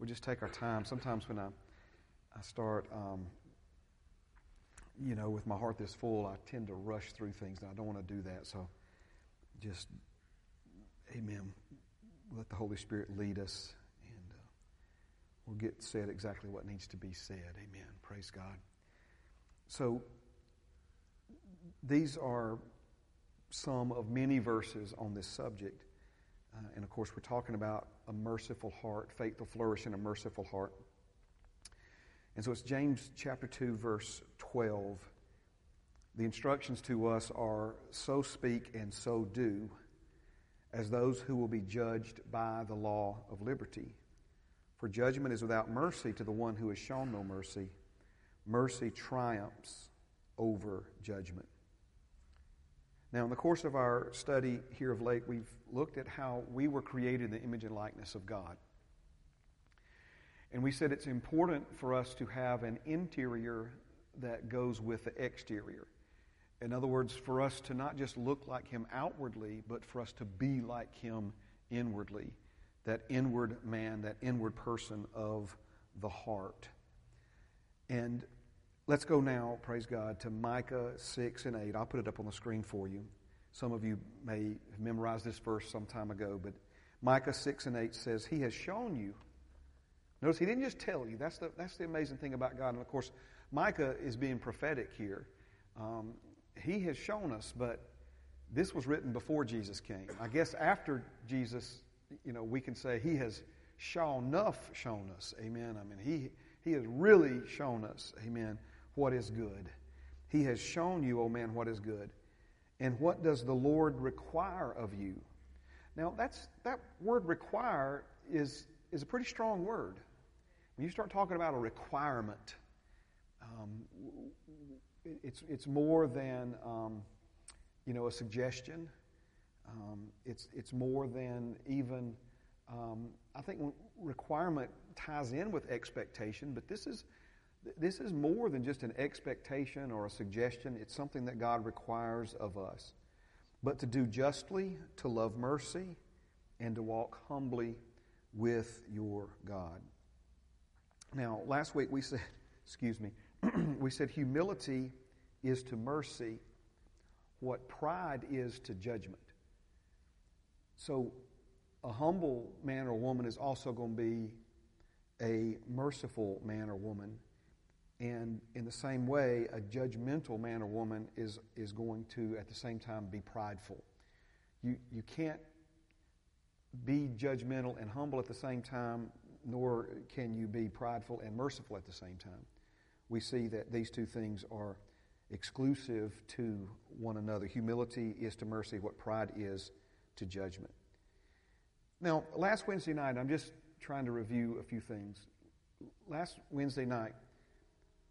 we just take our time. Sometimes when I, I start, um, you know, with my heart this full, I tend to rush through things, and I don't want to do that. So just, amen. Let the Holy Spirit lead us, and uh, we'll get said exactly what needs to be said. Amen. Praise God. So these are some of many verses on this subject. Uh, and of course, we're talking about a merciful heart, faith will flourish in a merciful heart. And so it's James chapter 2, verse 12. The instructions to us are so speak and so do as those who will be judged by the law of liberty. For judgment is without mercy to the one who has shown no mercy. Mercy triumphs over judgment. Now, in the course of our study here of late, we've looked at how we were created in the image and likeness of God. And we said it's important for us to have an interior that goes with the exterior. In other words, for us to not just look like Him outwardly, but for us to be like Him inwardly. That inward man, that inward person of the heart. And let's go now, praise God, to Micah 6 and 8. I'll put it up on the screen for you. Some of you may have memorized this verse some time ago, but Micah 6 and 8 says, He has shown you. Notice he didn't just tell you. That's the, that's the amazing thing about God. And of course, Micah is being prophetic here. Um, he has shown us, but this was written before Jesus came. I guess after Jesus, you know, we can say he has shown enough shown us. Amen. I mean, he, he has really shown us, amen, what is good. He has shown you, oh man, what is good. And what does the Lord require of you? Now, that's, that word require is, is a pretty strong word. When you start talking about a requirement, um, it's, it's more than um, you know, a suggestion. Um, it's, it's more than even, um, I think requirement ties in with expectation, but this is, this is more than just an expectation or a suggestion. It's something that God requires of us. But to do justly, to love mercy, and to walk humbly with your God. Now, last week we said, excuse me, we said humility is to mercy what pride is to judgment. So, a humble man or woman is also going to be a merciful man or woman. And in the same way, a judgmental man or woman is, is going to, at the same time, be prideful. You, you can't be judgmental and humble at the same time nor can you be prideful and merciful at the same time. We see that these two things are exclusive to one another. Humility is to mercy what pride is to judgment. Now, last Wednesday night, I'm just trying to review a few things. Last Wednesday night,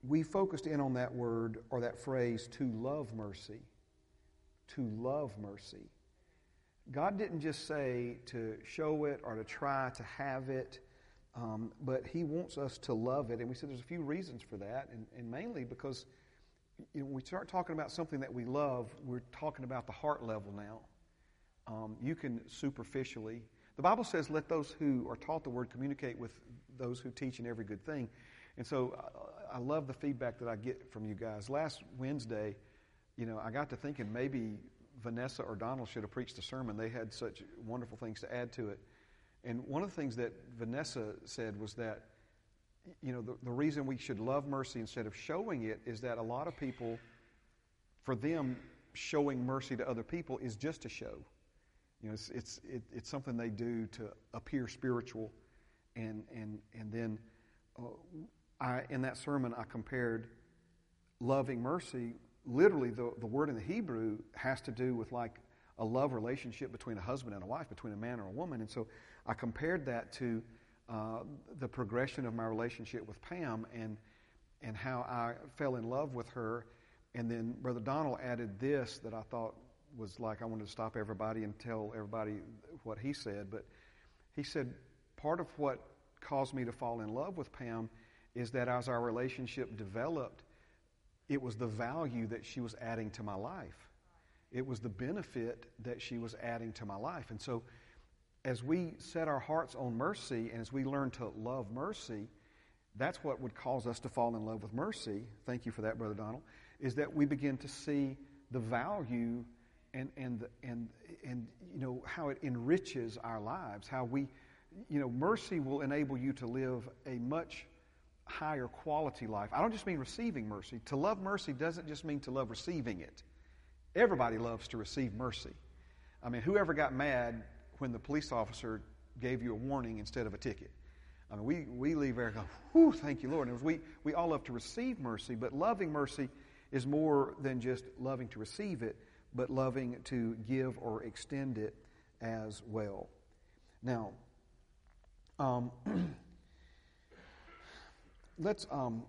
we focused in on that word or that phrase, to love mercy. To love mercy. God didn't just say to show it or to try to have it um, but he wants us to love it. And we said there's a few reasons for that, and, and mainly because you know, when we start talking about something that we love, we're talking about the heart level now. Um, you can superficially. The Bible says, let those who are taught the word communicate with those who teach in every good thing. And so I, I love the feedback that I get from you guys. Last Wednesday, you know, I got to thinking maybe Vanessa or Donald should have preached a sermon. They had such wonderful things to add to it. And one of the things that Vanessa said was that, you know, the, the reason we should love mercy instead of showing it is that a lot of people, for them, showing mercy to other people is just a show. You know, it's, it's, it, it's something they do to appear spiritual. And, and, and then uh, I, in that sermon, I compared loving mercy. Literally, the, the word in the Hebrew has to do with like a love relationship between a husband and a wife, between a man or a woman. And so I compared that to uh, the progression of my relationship with Pam and, and how I fell in love with her. And then Brother Donald added this that I thought was like I wanted to stop everybody and tell everybody what he said. But he said, part of what caused me to fall in love with Pam is that as our relationship developed, it was the value that she was adding to my life. It was the benefit that she was adding to my life. And so as we set our hearts on mercy and as we learn to love mercy, that's what would cause us to fall in love with mercy. Thank you for that, Brother Donald. Is that we begin to see the value and, and, and, and you know, how it enriches our lives. How we, you know, mercy will enable you to live a much higher quality life. I don't just mean receiving mercy. To love mercy doesn't just mean to love receiving it. Everybody loves to receive mercy. I mean, whoever got mad when the police officer gave you a warning instead of a ticket? I mean, we, we leave there and go, whew, thank you, Lord. And we, we all love to receive mercy, but loving mercy is more than just loving to receive it, but loving to give or extend it as well. Now, um, let's, um,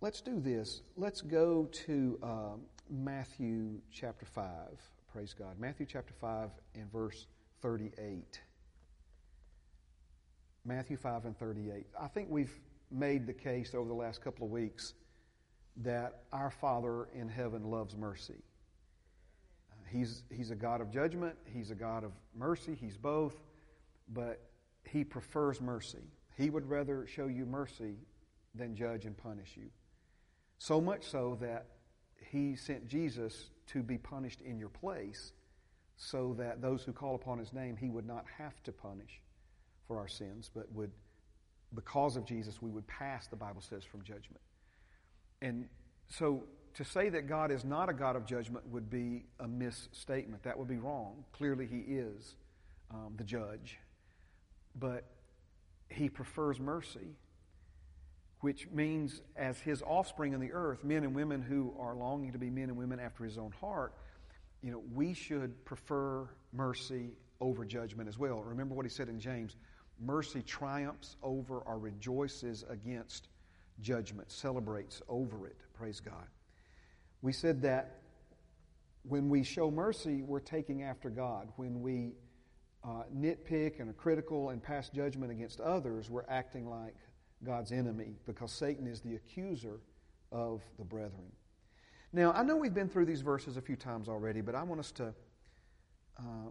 let's do this. Let's go to uh, Matthew chapter 5. Praise God. Matthew chapter 5 and verse 38. Matthew 5 and 38. I think we've made the case over the last couple of weeks that our Father in heaven loves mercy. Uh, he's, he's a God of judgment, He's a God of mercy, He's both, but He prefers mercy. He would rather show you mercy than judge and punish you. So much so that He sent Jesus to be punished in your place so that those who call upon His name He would not have to punish for our sins, but would, because of Jesus, we would pass, the Bible says, from judgment. And so to say that God is not a God of judgment would be a misstatement. That would be wrong. Clearly, He is um, the judge. But He prefers mercy, which means, as His offspring in the earth, men and women who are longing to be men and women after His own heart, you know, we should prefer mercy over judgment as well. Remember what He said in James mercy triumphs over or rejoices against judgment, celebrates over it. Praise God. We said that when we show mercy, we're taking after God. When we uh, nitpick and are critical and pass judgment against others, we're acting like God's enemy because Satan is the accuser of the brethren. Now, I know we've been through these verses a few times already, but I want us to. Uh,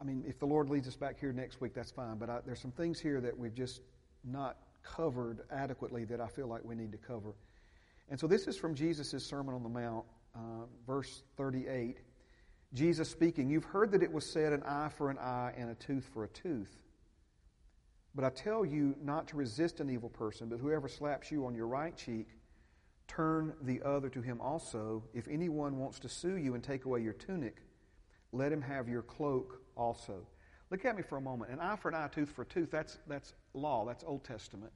I mean, if the Lord leads us back here next week, that's fine. But I, there's some things here that we've just not covered adequately that I feel like we need to cover. And so this is from Jesus' Sermon on the Mount, uh, verse 38. Jesus speaking, You've heard that it was said, an eye for an eye and a tooth for a tooth. But I tell you not to resist an evil person, but whoever slaps you on your right cheek, turn the other to him also. If anyone wants to sue you and take away your tunic, let him have your cloak also. Look at me for a moment. An eye for an eye, tooth for a tooth, that's, that's law, that's Old Testament.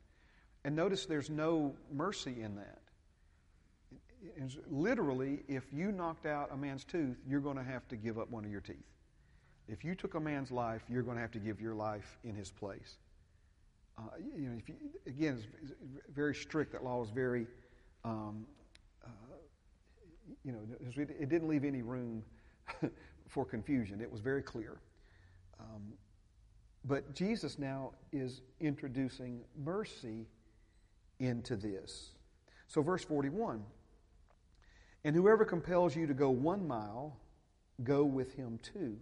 And notice there's no mercy in that. Literally, if you knocked out a man's tooth, you're going to have to give up one of your teeth. If you took a man's life, you're going to have to give your life in his place. Uh, you know, if you, again, it's very strict. That law is very, um, uh, you know, it didn't leave any room for confusion. It was very clear. Um, but Jesus now is introducing mercy into this. So, verse 41 And whoever compels you to go one mile, go with him two.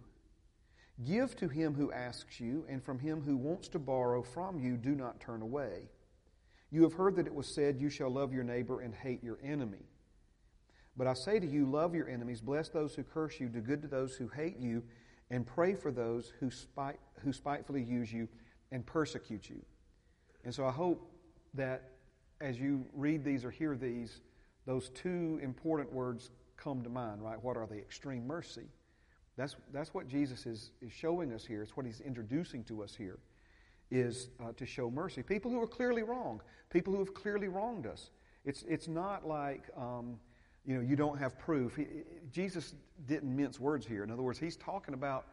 Give to him who asks you, and from him who wants to borrow from you, do not turn away. You have heard that it was said, You shall love your neighbor and hate your enemy. But I say to you, love your enemies, bless those who curse you, do good to those who hate you and pray for those who, spite, who spitefully use you and persecute you. And so I hope that as you read these or hear these, those two important words come to mind, right? What are they? Extreme mercy. That's, that's what Jesus is, is showing us here. It's what he's introducing to us here, is uh, to show mercy. People who are clearly wrong, people who have clearly wronged us. It's, it's not like, um, you know, you don't have proof. He, Jesus didn't mince words here. In other words, he's talking about,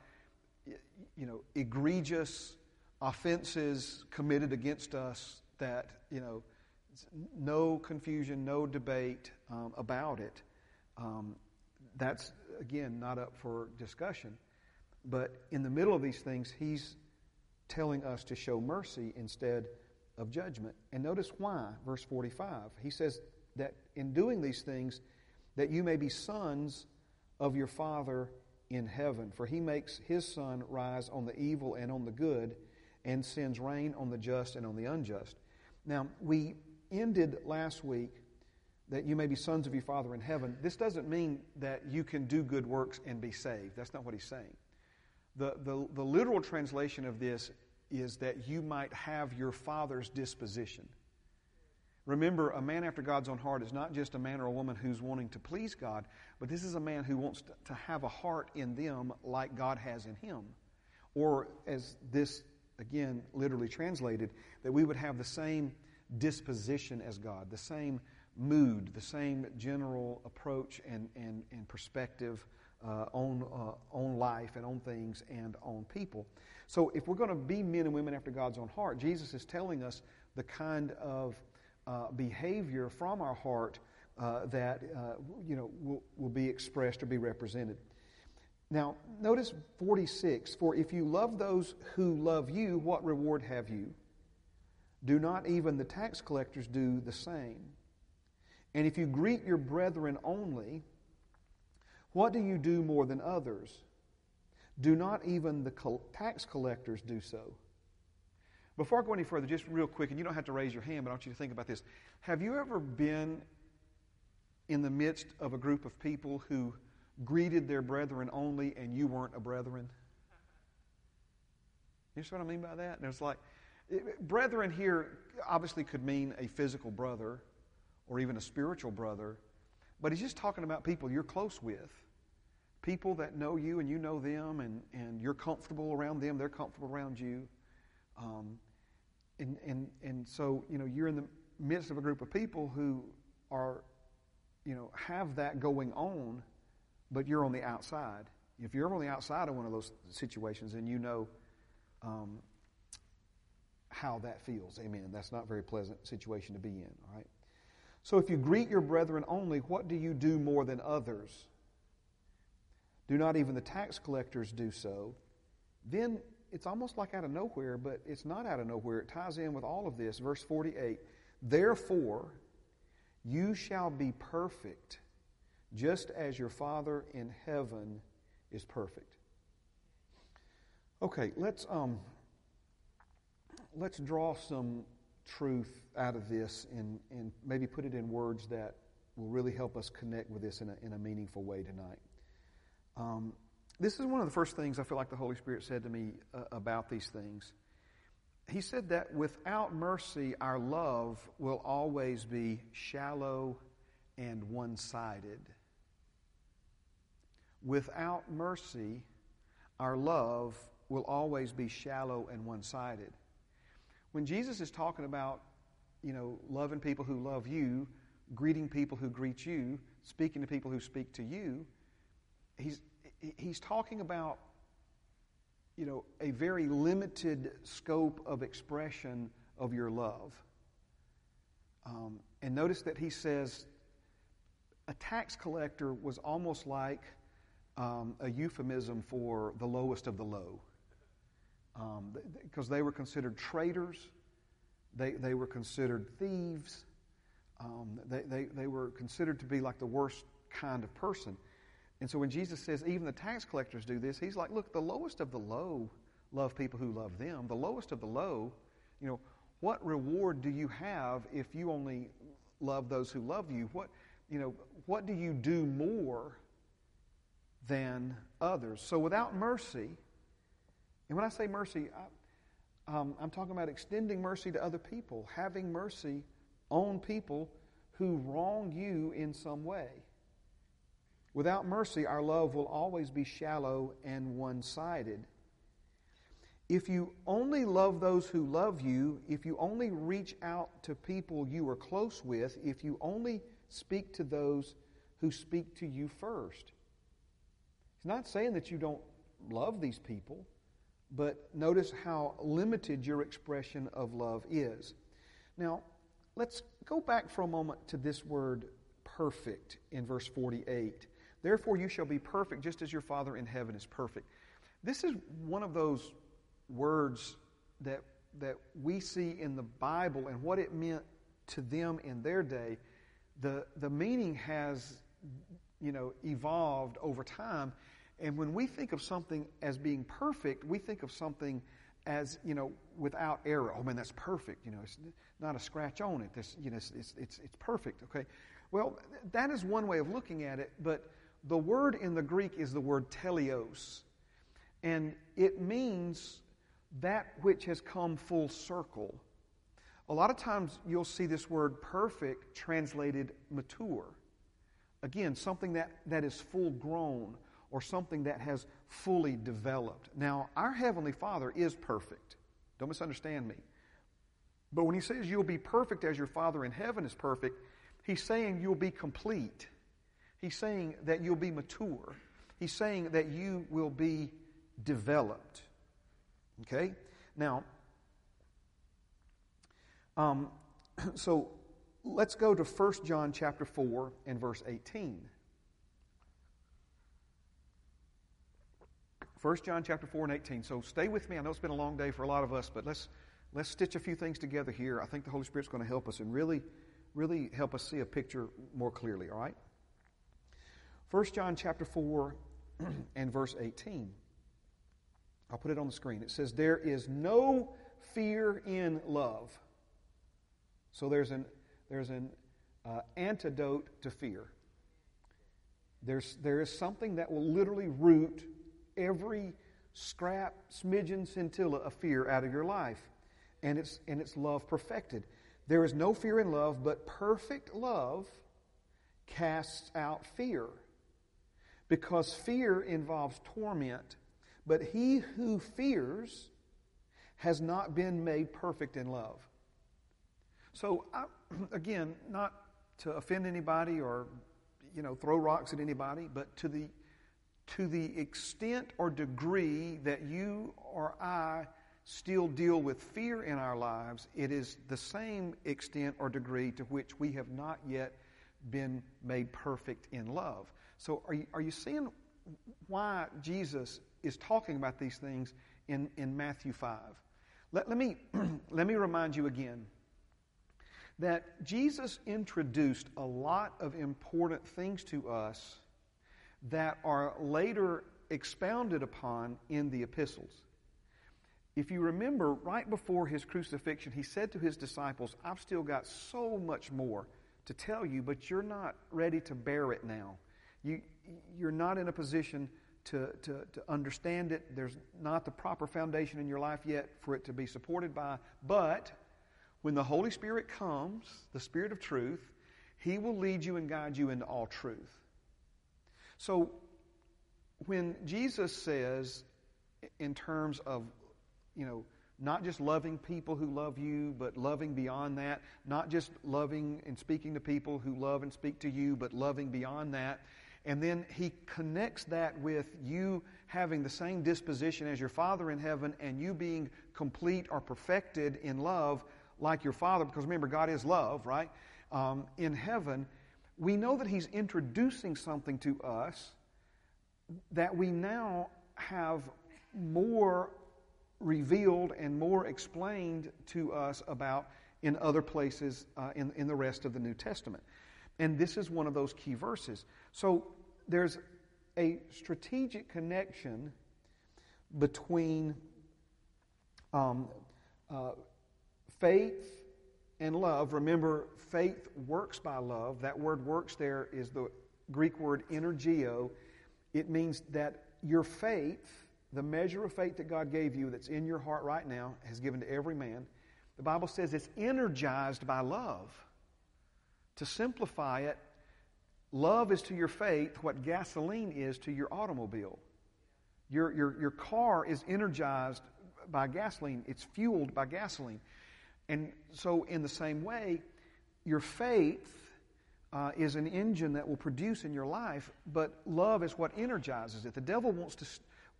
you know, egregious offenses committed against us that, you know, no confusion, no debate um, about it. Um, that's, again, not up for discussion. But in the middle of these things, he's telling us to show mercy instead of judgment. And notice why, verse 45. He says that in doing these things, that you may be sons of your Father in heaven, for he makes his sun rise on the evil and on the good, and sends rain on the just and on the unjust. Now, we ended last week that you may be sons of your Father in heaven. This doesn't mean that you can do good works and be saved. That's not what he's saying. The, the, the literal translation of this is that you might have your Father's disposition. Remember, a man after God's own heart is not just a man or a woman who's wanting to please God, but this is a man who wants to have a heart in them like God has in him. Or, as this, again, literally translated, that we would have the same disposition as God, the same mood, the same general approach and, and, and perspective uh, on, uh, on life and on things and on people. So, if we're going to be men and women after God's own heart, Jesus is telling us the kind of uh, behavior from our heart uh, that uh, you know will, will be expressed or be represented. Now, notice 46 For if you love those who love you, what reward have you? Do not even the tax collectors do the same? And if you greet your brethren only, what do you do more than others? Do not even the tax collectors do so? Before I go any further, just real quick, and you don't have to raise your hand, but I want you to think about this. Have you ever been in the midst of a group of people who greeted their brethren only and you weren't a brethren? You know what I mean by that? And it's like, it, brethren here obviously could mean a physical brother or even a spiritual brother, but he's just talking about people you're close with. People that know you and you know them, and, and you're comfortable around them, they're comfortable around you. Um, and, and, and so, you know, you're in the midst of a group of people who are, you know, have that going on, but you're on the outside. If you're on the outside of one of those situations, and you know um, how that feels. Amen. That's not a very pleasant situation to be in, all right? So if you greet your brethren only, what do you do more than others? Do not even the tax collectors do so? Then it's almost like out of nowhere, but it's not out of nowhere. It ties in with all of this. Verse 48 Therefore, you shall be perfect, just as your Father in heaven is perfect. Okay, let's, um, let's draw some truth out of this and, and maybe put it in words that will really help us connect with this in a, in a meaningful way tonight. Um, this is one of the first things I feel like the Holy Spirit said to me uh, about these things. He said that without mercy, our love will always be shallow and one sided. Without mercy, our love will always be shallow and one sided. When Jesus is talking about, you know, loving people who love you, greeting people who greet you, speaking to people who speak to you, he's, he's talking about you know a very limited scope of expression of your love. Um, and notice that he says a tax collector was almost like um, a euphemism for the lowest of the low because um, they were considered traitors they, they were considered thieves um, they, they, they were considered to be like the worst kind of person and so when Jesus says even the tax collectors do this, he's like, look, the lowest of the low love people who love them. The lowest of the low, you know, what reward do you have if you only love those who love you? What, you know, what do you do more than others? So without mercy, and when I say mercy, I, um, I'm talking about extending mercy to other people, having mercy on people who wrong you in some way. Without mercy, our love will always be shallow and one sided. If you only love those who love you, if you only reach out to people you are close with, if you only speak to those who speak to you first, it's not saying that you don't love these people, but notice how limited your expression of love is. Now, let's go back for a moment to this word perfect in verse 48. Therefore, you shall be perfect just as your Father in heaven is perfect. This is one of those words that, that we see in the Bible and what it meant to them in their day. The, the meaning has you know, evolved over time. And when we think of something as being perfect, we think of something as, you know, without error. Oh man, that's perfect. You know, it's not a scratch on it. This, you know, it's, it's, it's, it's perfect, okay? Well, that is one way of looking at it, but the word in the Greek is the word teleos. And it means that which has come full circle. A lot of times you'll see this word perfect translated mature. Again, something that, that is full grown or something that has fully developed. Now, our Heavenly Father is perfect. Don't misunderstand me. But when He says you'll be perfect as your Father in heaven is perfect, He's saying you'll be complete. He's saying that you'll be mature. He's saying that you will be developed. Okay? Now, um, so let's go to 1 John chapter 4 and verse 18. 1 John chapter 4 and 18. So stay with me. I know it's been a long day for a lot of us, but let's let's stitch a few things together here. I think the Holy Spirit's going to help us and really, really help us see a picture more clearly, all right? 1 John chapter 4 and verse 18. I'll put it on the screen. It says, There is no fear in love. So there's an, there's an uh, antidote to fear. There's, there is something that will literally root every scrap, smidgen, scintilla of fear out of your life. And it's, and it's love perfected. There is no fear in love, but perfect love casts out fear. Because fear involves torment, but he who fears has not been made perfect in love. So, I, again, not to offend anybody or you know throw rocks at anybody, but to the to the extent or degree that you or I still deal with fear in our lives, it is the same extent or degree to which we have not yet been made perfect in love. So, are you, are you seeing why Jesus is talking about these things in, in Matthew 5? Let, let, me, let me remind you again that Jesus introduced a lot of important things to us that are later expounded upon in the epistles. If you remember, right before his crucifixion, he said to his disciples, I've still got so much more to tell you, but you're not ready to bear it now. You, you're not in a position to, to, to understand it. There's not the proper foundation in your life yet for it to be supported by. But when the Holy Spirit comes, the Spirit of truth, He will lead you and guide you into all truth. So when Jesus says, in terms of, you know, not just loving people who love you, but loving beyond that, not just loving and speaking to people who love and speak to you, but loving beyond that. And then he connects that with you having the same disposition as your Father in heaven and you being complete or perfected in love like your Father, because remember, God is love, right? Um, in heaven, we know that he's introducing something to us that we now have more revealed and more explained to us about in other places uh, in, in the rest of the New Testament. And this is one of those key verses. So there's a strategic connection between um, uh, faith and love. Remember, faith works by love. That word works there is the Greek word energeo. It means that your faith, the measure of faith that God gave you that's in your heart right now, has given to every man. The Bible says it's energized by love. To simplify it, love is to your faith what gasoline is to your automobile. Your, your, your car is energized by gasoline, it's fueled by gasoline. And so, in the same way, your faith uh, is an engine that will produce in your life, but love is what energizes it. The devil wants to,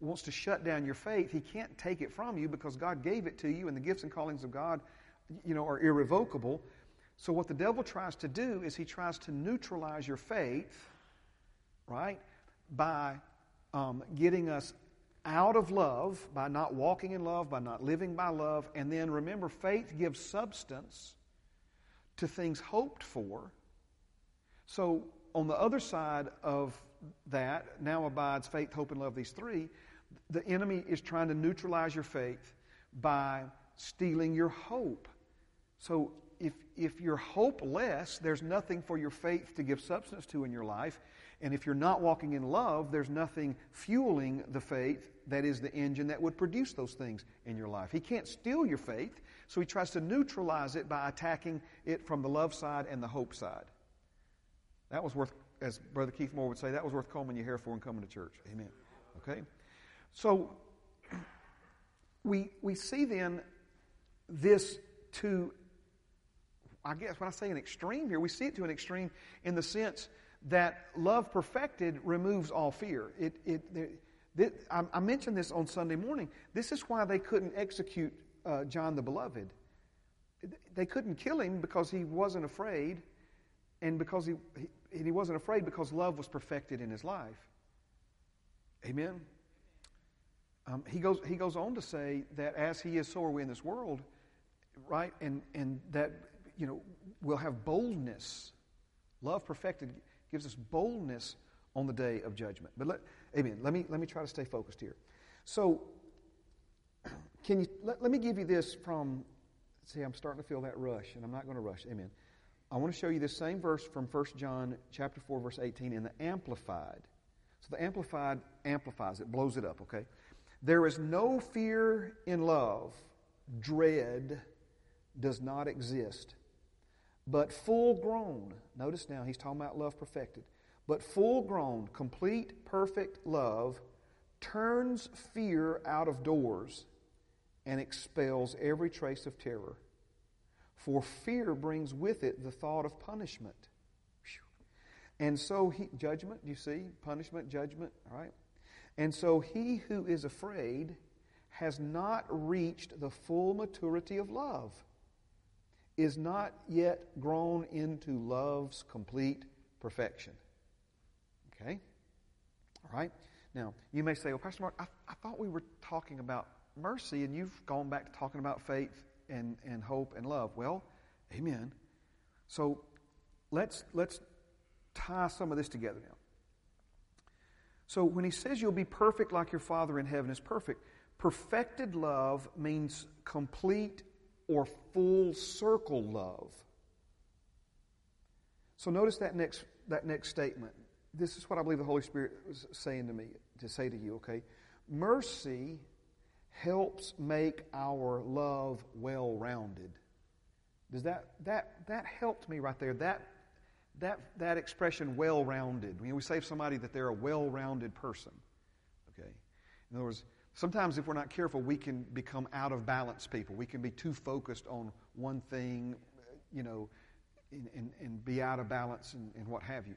wants to shut down your faith. He can't take it from you because God gave it to you, and the gifts and callings of God you know, are irrevocable. So, what the devil tries to do is he tries to neutralize your faith, right, by um, getting us out of love by not walking in love, by not living by love. And then remember, faith gives substance to things hoped for. So, on the other side of that, now abides faith, hope, and love, these three, the enemy is trying to neutralize your faith by stealing your hope. So if, if you're hopeless, there's nothing for your faith to give substance to in your life. And if you're not walking in love, there's nothing fueling the faith that is the engine that would produce those things in your life. He can't steal your faith, so he tries to neutralize it by attacking it from the love side and the hope side. That was worth, as Brother Keith Moore would say, that was worth combing your hair for and coming to church. Amen. Okay? So, we, we see then this to, I guess when I say an extreme here, we see it to an extreme in the sense that love perfected removes all fear. It, it, it, I, mentioned this on Sunday morning. This is why they couldn't execute uh, John the Beloved. They couldn't kill him because he wasn't afraid, and because he, he, he wasn't afraid because love was perfected in his life. Amen. Um, he, goes, he goes on to say that as he is, so are we in this world, right? And, and that, you know, we'll have boldness. Love perfected gives us boldness on the day of judgment. But let, amen. Let me, let me try to stay focused here. So, can you, let, let me give you this from, see, I'm starting to feel that rush, and I'm not going to rush. Amen. I want to show you this same verse from 1 John chapter 4, verse 18 in the Amplified. So the Amplified amplifies it, blows it up, okay? There is no fear in love, dread does not exist. But full grown, notice now he's talking about love perfected. But full grown, complete, perfect love turns fear out of doors and expels every trace of terror. For fear brings with it the thought of punishment. And so he, judgment, you see? Punishment, judgment, all right? And so he who is afraid has not reached the full maturity of love is not yet grown into love's complete perfection. Okay? All right? Now, you may say, well, Pastor Mark, I, I thought we were talking about mercy, and you've gone back to talking about faith and, and hope and love. Well, amen. So let's, let's tie some of this together now. So when he says you'll be perfect like your Father in heaven is perfect, perfected love means complete or full circle love. So notice that next, that next statement. This is what I believe the Holy Spirit was saying to me, to say to you, okay? Mercy helps make our love well rounded. Does that, that, that helped me right there. That, that, that expression, well rounded. When we say of somebody that they're a well rounded person, okay? In other words, Sometimes, if we're not careful, we can become out of balance people. We can be too focused on one thing, you know, and, and, and be out of balance and, and what have you.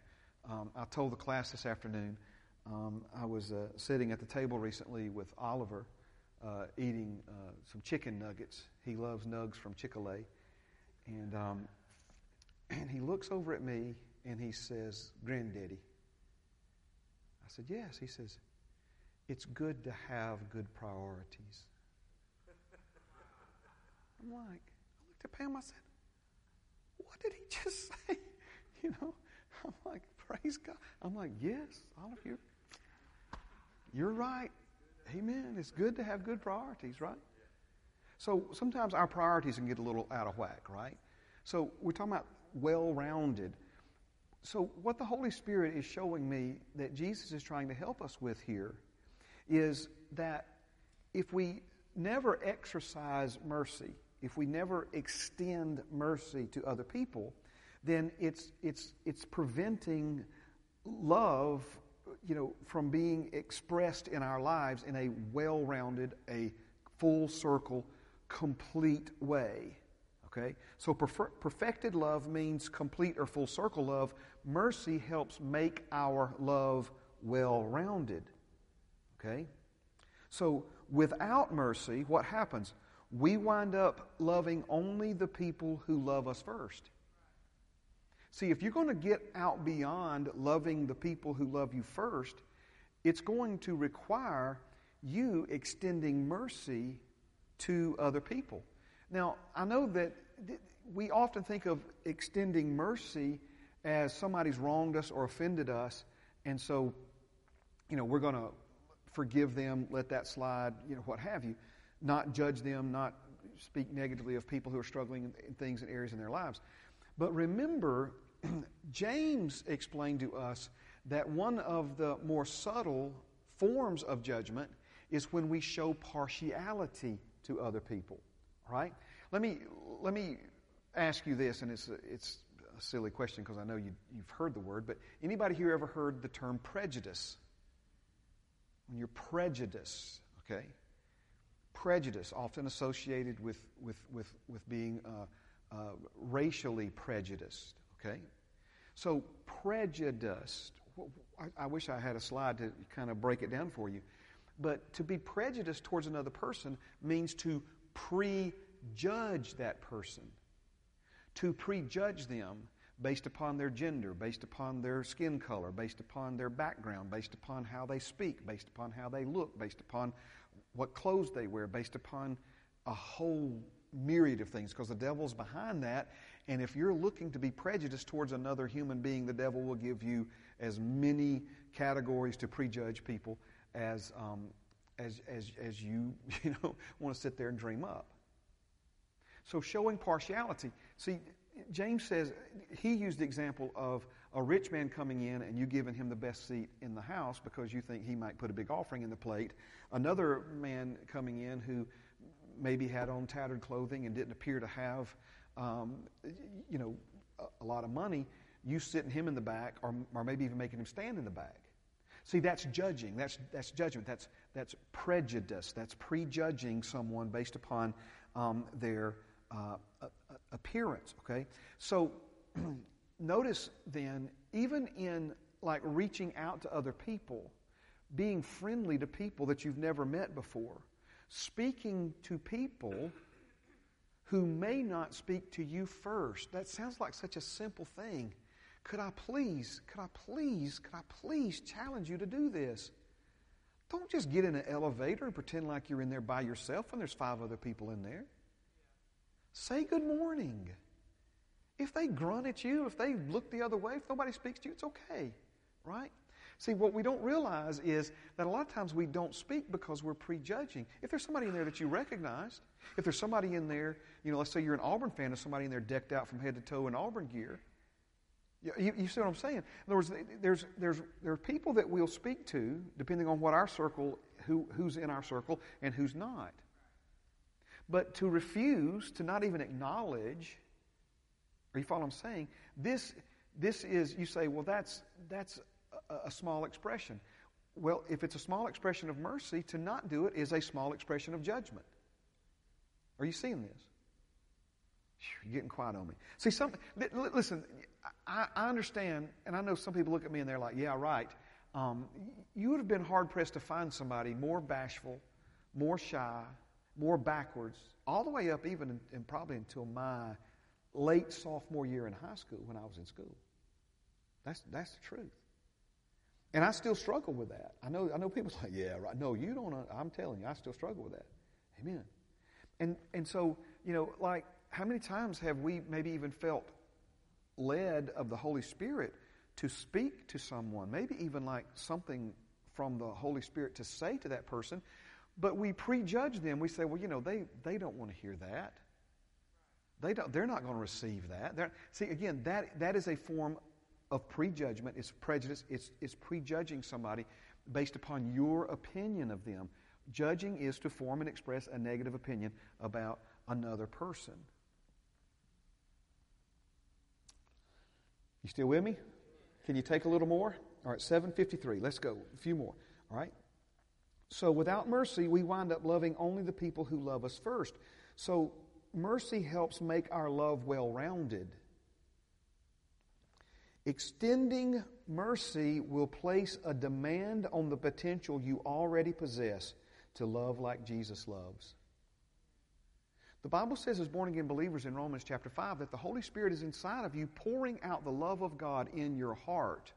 Um, I told the class this afternoon, um, I was uh, sitting at the table recently with Oliver uh, eating uh, some chicken nuggets. He loves nugs from Chick fil A. And, um, and he looks over at me and he says, Granddaddy. I said, Yes. He says, it's good to have good priorities. I'm like, I looked at Pam, I said, what did he just say? You know, I'm like, praise God. I'm like, yes, all of you. You're right. Amen. It's good to have good priorities, right? So sometimes our priorities can get a little out of whack, right? So we're talking about well rounded. So, what the Holy Spirit is showing me that Jesus is trying to help us with here is that if we never exercise mercy, if we never extend mercy to other people, then it's, it's, it's preventing love you know, from being expressed in our lives in a well rounded, a full circle, complete way. Okay? So perfected love means complete or full circle love. Mercy helps make our love well rounded. Okay? So without mercy, what happens? We wind up loving only the people who love us first. See, if you're going to get out beyond loving the people who love you first, it's going to require you extending mercy to other people. Now, I know that we often think of extending mercy as somebody's wronged us or offended us, And so, you know, we're going to forgive them, let that slide, you know, what have you, not judge them, not speak negatively of people who are struggling in things and areas in their lives. But remember, James explained to us that one of the more subtle forms of judgment is when we show partiality to other people. Right? Let me let me ask you this, and it's a, it's a silly question because I know you, you've heard the word, but anybody here ever heard the term prejudice? When you're prejudiced, okay? Prejudice, often associated with with with with being uh, uh, racially prejudiced, okay? So prejudiced. I, wish I had a slide to kind of break it down for you. But to be prejudiced towards another person means to prejudge that person, to prejudge them based upon their gender, based upon their skin color, based upon their background, based upon how they speak, based upon how they look, based upon what clothes they wear, based upon a whole myriad of things, because the devil's behind that. And if you're looking to be prejudiced towards another human being, the devil will give you as many categories to prejudge people as, um, as, as, as you, you know, want to sit there and dream up. So showing partiality. See, James says, he used the example of a rich man coming in and you giving him the best seat in the house because you think he might put a big offering in the plate. Another man coming in who maybe had on tattered clothing and didn't appear to have, um, you know, a, lot of money. You sitting him in the back or, or maybe even making him stand in the back. See, that's judging. That's, that's judgment. That's, that's prejudice. That's prejudging someone based upon um, their uh, appearance, okay? So notice then, even in like reaching out to other people, being friendly to people that you've never met before, speaking to people who may not speak to you first. That sounds like such a simple thing. Could I please, could I please, could I please challenge you to do this? Don't just get in an elevator and pretend like you're in there by yourself when there's five other people in there. Say good morning. If they grunt at you, if they look the other way, if nobody speaks to you, it's okay, right? See, what we don't realize is that a lot of times we don't speak because we're prejudging. If there's somebody in there that you recognized, if there's somebody in there, you know, let's say you're an Auburn fan, and somebody in there decked out from head to toe in Auburn gear, you, you, see what I'm saying? In other words, there's, there's, there are people that we'll speak to depending on what our circle, who, who's in our circle, and who's not. But to refuse, to not even acknowledge, are you follow what I'm saying? This, this is, you say, well, that's, that's a, a small expression. Well, if it's a small expression of mercy, to not do it is a small expression of judgment. Are you seeing this? You're getting quiet on me. See, some, listen, I, I, understand, and I know some people look at me and they're like, yeah, right. Um, you would have been hard pressed to find somebody more bashful, more shy, more backwards, all the way up even in probably until my late sophomore year in high school when I was in school. That's, that's the truth. And I still struggle with that. I know, I know people say, yeah, right. No, you don't. I'm telling you, I still struggle with that. Amen. And, and so, you know, like, how many times have we maybe even felt led of the Holy Spirit to speak to someone, maybe even like something from the Holy Spirit to say to that person, but we prejudge them. We say, well, you know, they, they don't want to hear that. They don't, they're not going to receive that. They're, see, again, that, that is a form of prejudgment. It's prejudice. It's, it's prejudging somebody based upon your opinion of them. Judging is to form and express a negative opinion about another person. You still with me? Can you take a little more? All right, 753. Let's go. A few more. All right? So without mercy, we wind up loving only the people who love us first. So mercy helps make our love well rounded. Extending mercy will place a demand on the potential you already possess to love like Jesus loves. The Bible says, as born again believers in Romans chapter 5, that the Holy Spirit is inside of you, pouring out the love of God in your heart.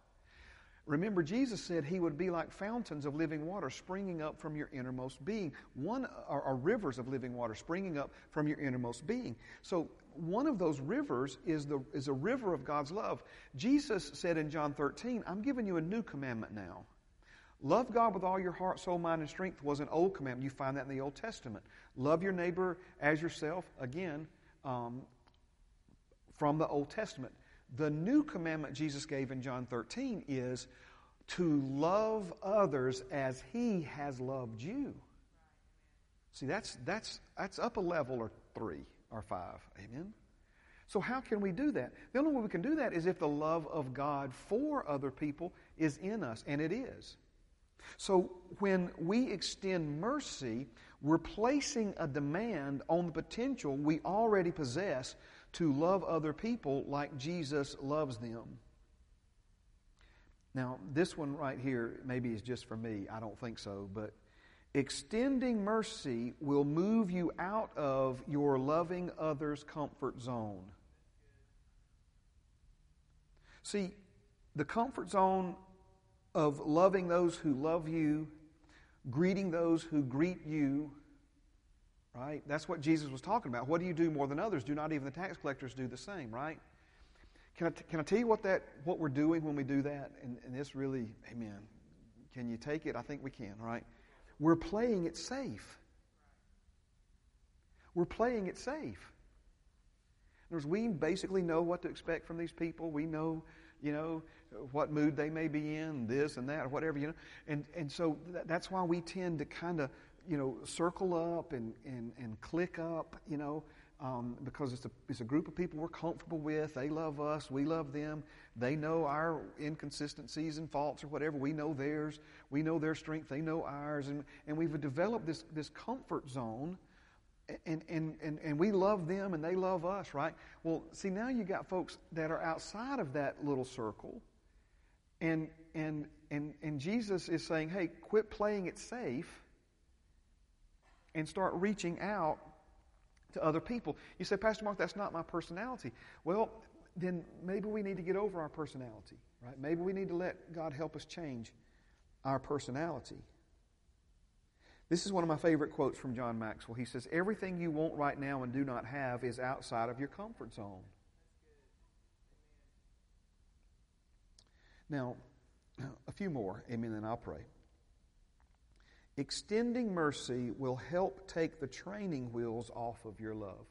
Remember, Jesus said he would be like fountains of living water springing up from your innermost being. One are, are rivers of living water springing up from your innermost being. So one of those rivers is, the, is a river of God's love. Jesus said in John 13, I'm giving you a new commandment now. Love God with all your heart, soul, mind, and strength was an old commandment. You find that in the Old Testament. Love your neighbor as yourself, again, um, from the Old Testament. The new commandment Jesus gave in John 13 is to love others as he has loved you. See, that's, that's, that's up a level or three or five. Amen? So, how can we do that? The only way we can do that is if the love of God for other people is in us, and it is. So, when we extend mercy, we're placing a demand on the potential we already possess to love other people like Jesus loves them. Now, this one right here maybe is just for me. I don't think so, but extending mercy will move you out of your loving others' comfort zone. See, the comfort zone of loving those who love you, greeting those who greet you, right? That's what Jesus was talking about. What do you do more than others? Do not even the tax collectors do the same, right? Can I, t- can I tell you what, that, what we're doing when we do that? And, and this really, amen. Can you take it? I think we can, right? We're playing it safe. We're playing it safe. In other words, we basically know what to expect from these people. We know, you know, what mood they may be in, this and that, or whatever, you know. And, and so that's why we tend to kind of, you know, circle up and, and, and clique up, you know, um, because it's a, it's a group of people we're comfortable with. They love us. We love them. They know our inconsistencies and faults or whatever. We know theirs. We know their strength. They know ours. And, and we've developed this, this comfort zone. And, and, and, and we love them and they love us, right? Well, see, now you got folks that are outside of that little circle. And, and, and, and Jesus is saying, hey, quit playing it safe and start reaching out to other people. You say, Pastor Mark, that's not my personality. Well, then maybe we need to get over our personality, right? Maybe we need to let God help us change our personality. This is one of my favorite quotes from John Maxwell. He says, Everything you want right now and do not have is outside of your comfort zone. Now, a few more. Amen, and I'll pray. Extending mercy will help take the training wheels off of your love.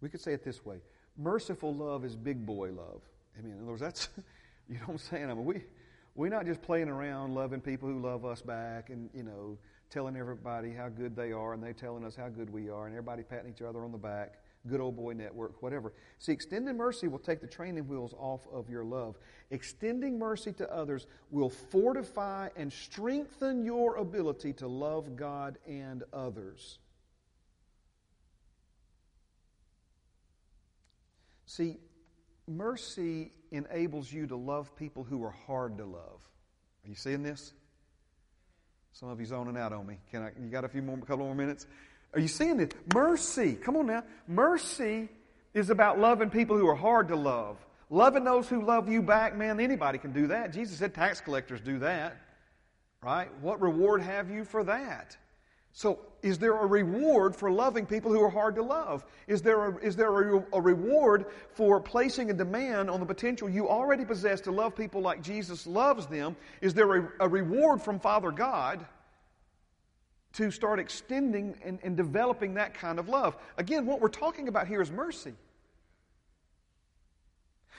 We could say it this way merciful love is big boy love. I mean, in other words, that's, you know what I'm saying? I mean, we, we're not just playing around loving people who love us back and, you know, telling everybody how good they are and they telling us how good we are and everybody patting each other on the back good old boy network, whatever. See, extending mercy will take the training wheels off of your love. Extending mercy to others will fortify and strengthen your ability to love God and others. See, mercy enables you to love people who are hard to love. Are you seeing this? Some of you zoning out on me. Can I? You got a few more, a couple more minutes? Are you seeing this? Mercy. Come on now. Mercy is about loving people who are hard to love. Loving those who love you back, man, anybody can do that. Jesus said tax collectors do that. Right? What reward have you for that? So, is there a reward for loving people who are hard to love? Is there a, is there a, a reward for placing a demand on the potential you already possess to love people like Jesus loves them? Is there a, a reward from Father God to start extending and, and developing that kind of love. Again, what we're talking about here is mercy.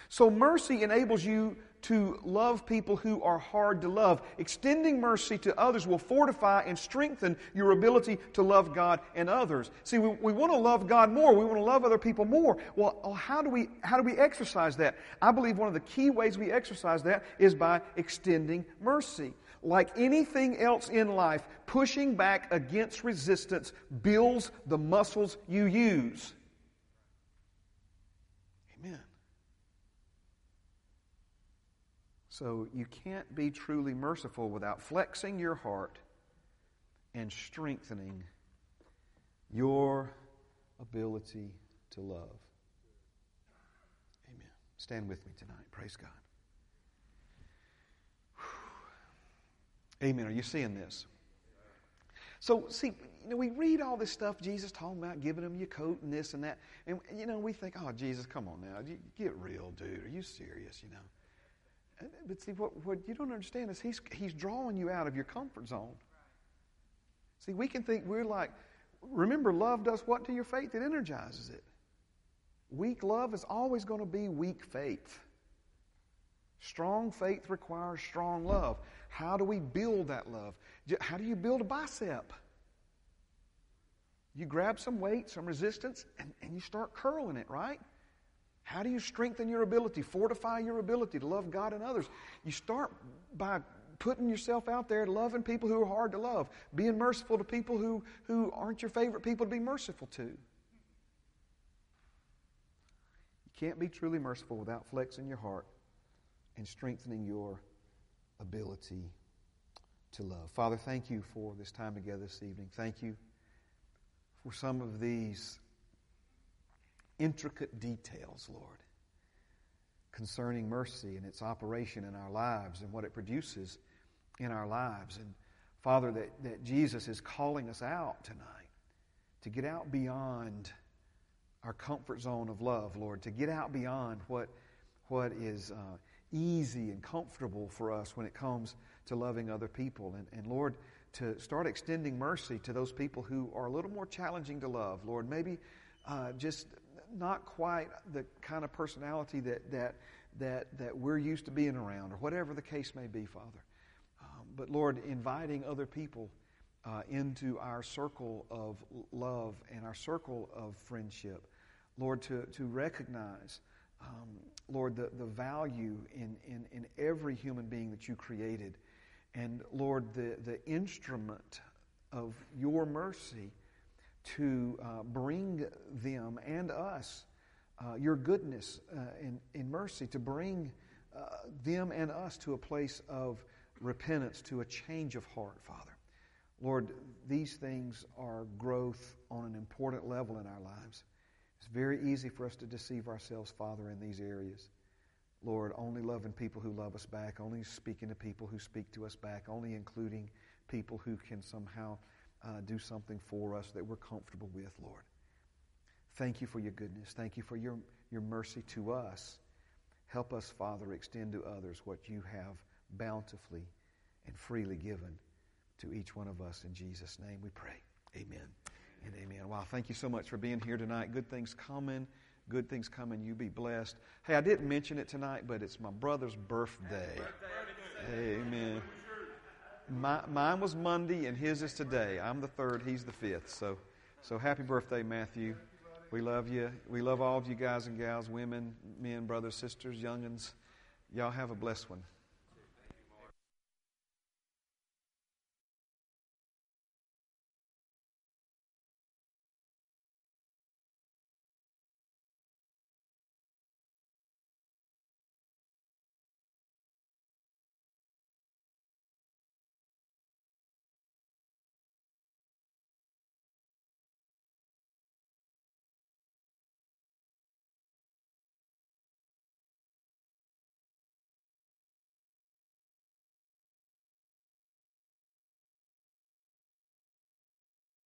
So, mercy enables you to love people who are hard to love. Extending mercy to others will fortify and strengthen your ability to love God and others. See, we, we want to love God more. We want to love other people more. Well, oh, how do, we, how do we exercise that? I believe one of the key ways we exercise that is by extending mercy. Like anything else in life, pushing back against resistance builds the muscles you use. Amen. So you can't be truly merciful without flexing your heart and strengthening your ability to love. Amen. Stand with me tonight. Praise God. Amen. Are you seeing this? So, see, you know, we read all this stuff Jesus talking about giving them your coat and this and that. And, you know, we think, oh, Jesus, come on now. Get real, dude. Are you serious, you know? But see, what, what you don't understand is he's, he's drawing you out of your comfort zone. See, we can think we're like, remember, love does what to your faith? It energizes it. Weak love is always going to be weak faith. Strong faith requires strong love. How do we build that love? How do you build a bicep? You grab some weight, some resistance, and, and you start curling it, right? How do you strengthen your ability, fortify your ability to love God and others? You start by putting yourself out there, loving people who are hard to love, being merciful to people who, who aren't your favorite people to be merciful to. You can't be truly merciful without flexing your heart and strengthening your ability to love. Father, thank you for this time together this evening. Thank you for some of these intricate details, Lord, concerning mercy and its operation in our lives and what it produces in our lives. And Father, that, that Jesus is calling us out tonight to get out beyond our comfort zone of love, Lord, to get out beyond what, what is uh, easy and comfortable for us when it comes to loving other people. And, and Lord, to start extending mercy to those people who are a little more challenging to love. Lord, maybe uh, just not quite the kind of personality that, that, that, that we're used to being around, or whatever the case may be, Father. Um, but Lord, inviting other people uh, into our circle of love and our circle of friendship. Lord, to, to recognize um, Lord, the, the value in, in, in every human being that you created. And Lord, the, the instrument of your mercy to uh, bring them and us uh, your goodness uh, and, mercy, to bring uh, them and us to a place of repentance, to a change of heart, Father. Lord, these things are growth on an important level in our lives. It's very easy for us to deceive ourselves, Father, in these areas. Lord, only loving people who love us back, only speaking to people who speak to us back, only including people who can somehow uh, do something for us that we're comfortable with, Lord. Thank you for your goodness. Thank you for your, your mercy to us. Help us, Father, extend to others what you have bountifully and freely given to each one of us. In Jesus' name we pray. Amen and amen. Wow, thank you so much for being here tonight. Good things coming. Good things coming. You be blessed. Hey, I didn't mention it tonight, but it's my brother's birthday. Amen. My, mine was Monday, and his is today. I'm the third. He's the fifth. So, so happy birthday, Matthew. We love you. We love all of you guys and gals, women, men, brothers, sisters, youngins. Y'all have a blessed one.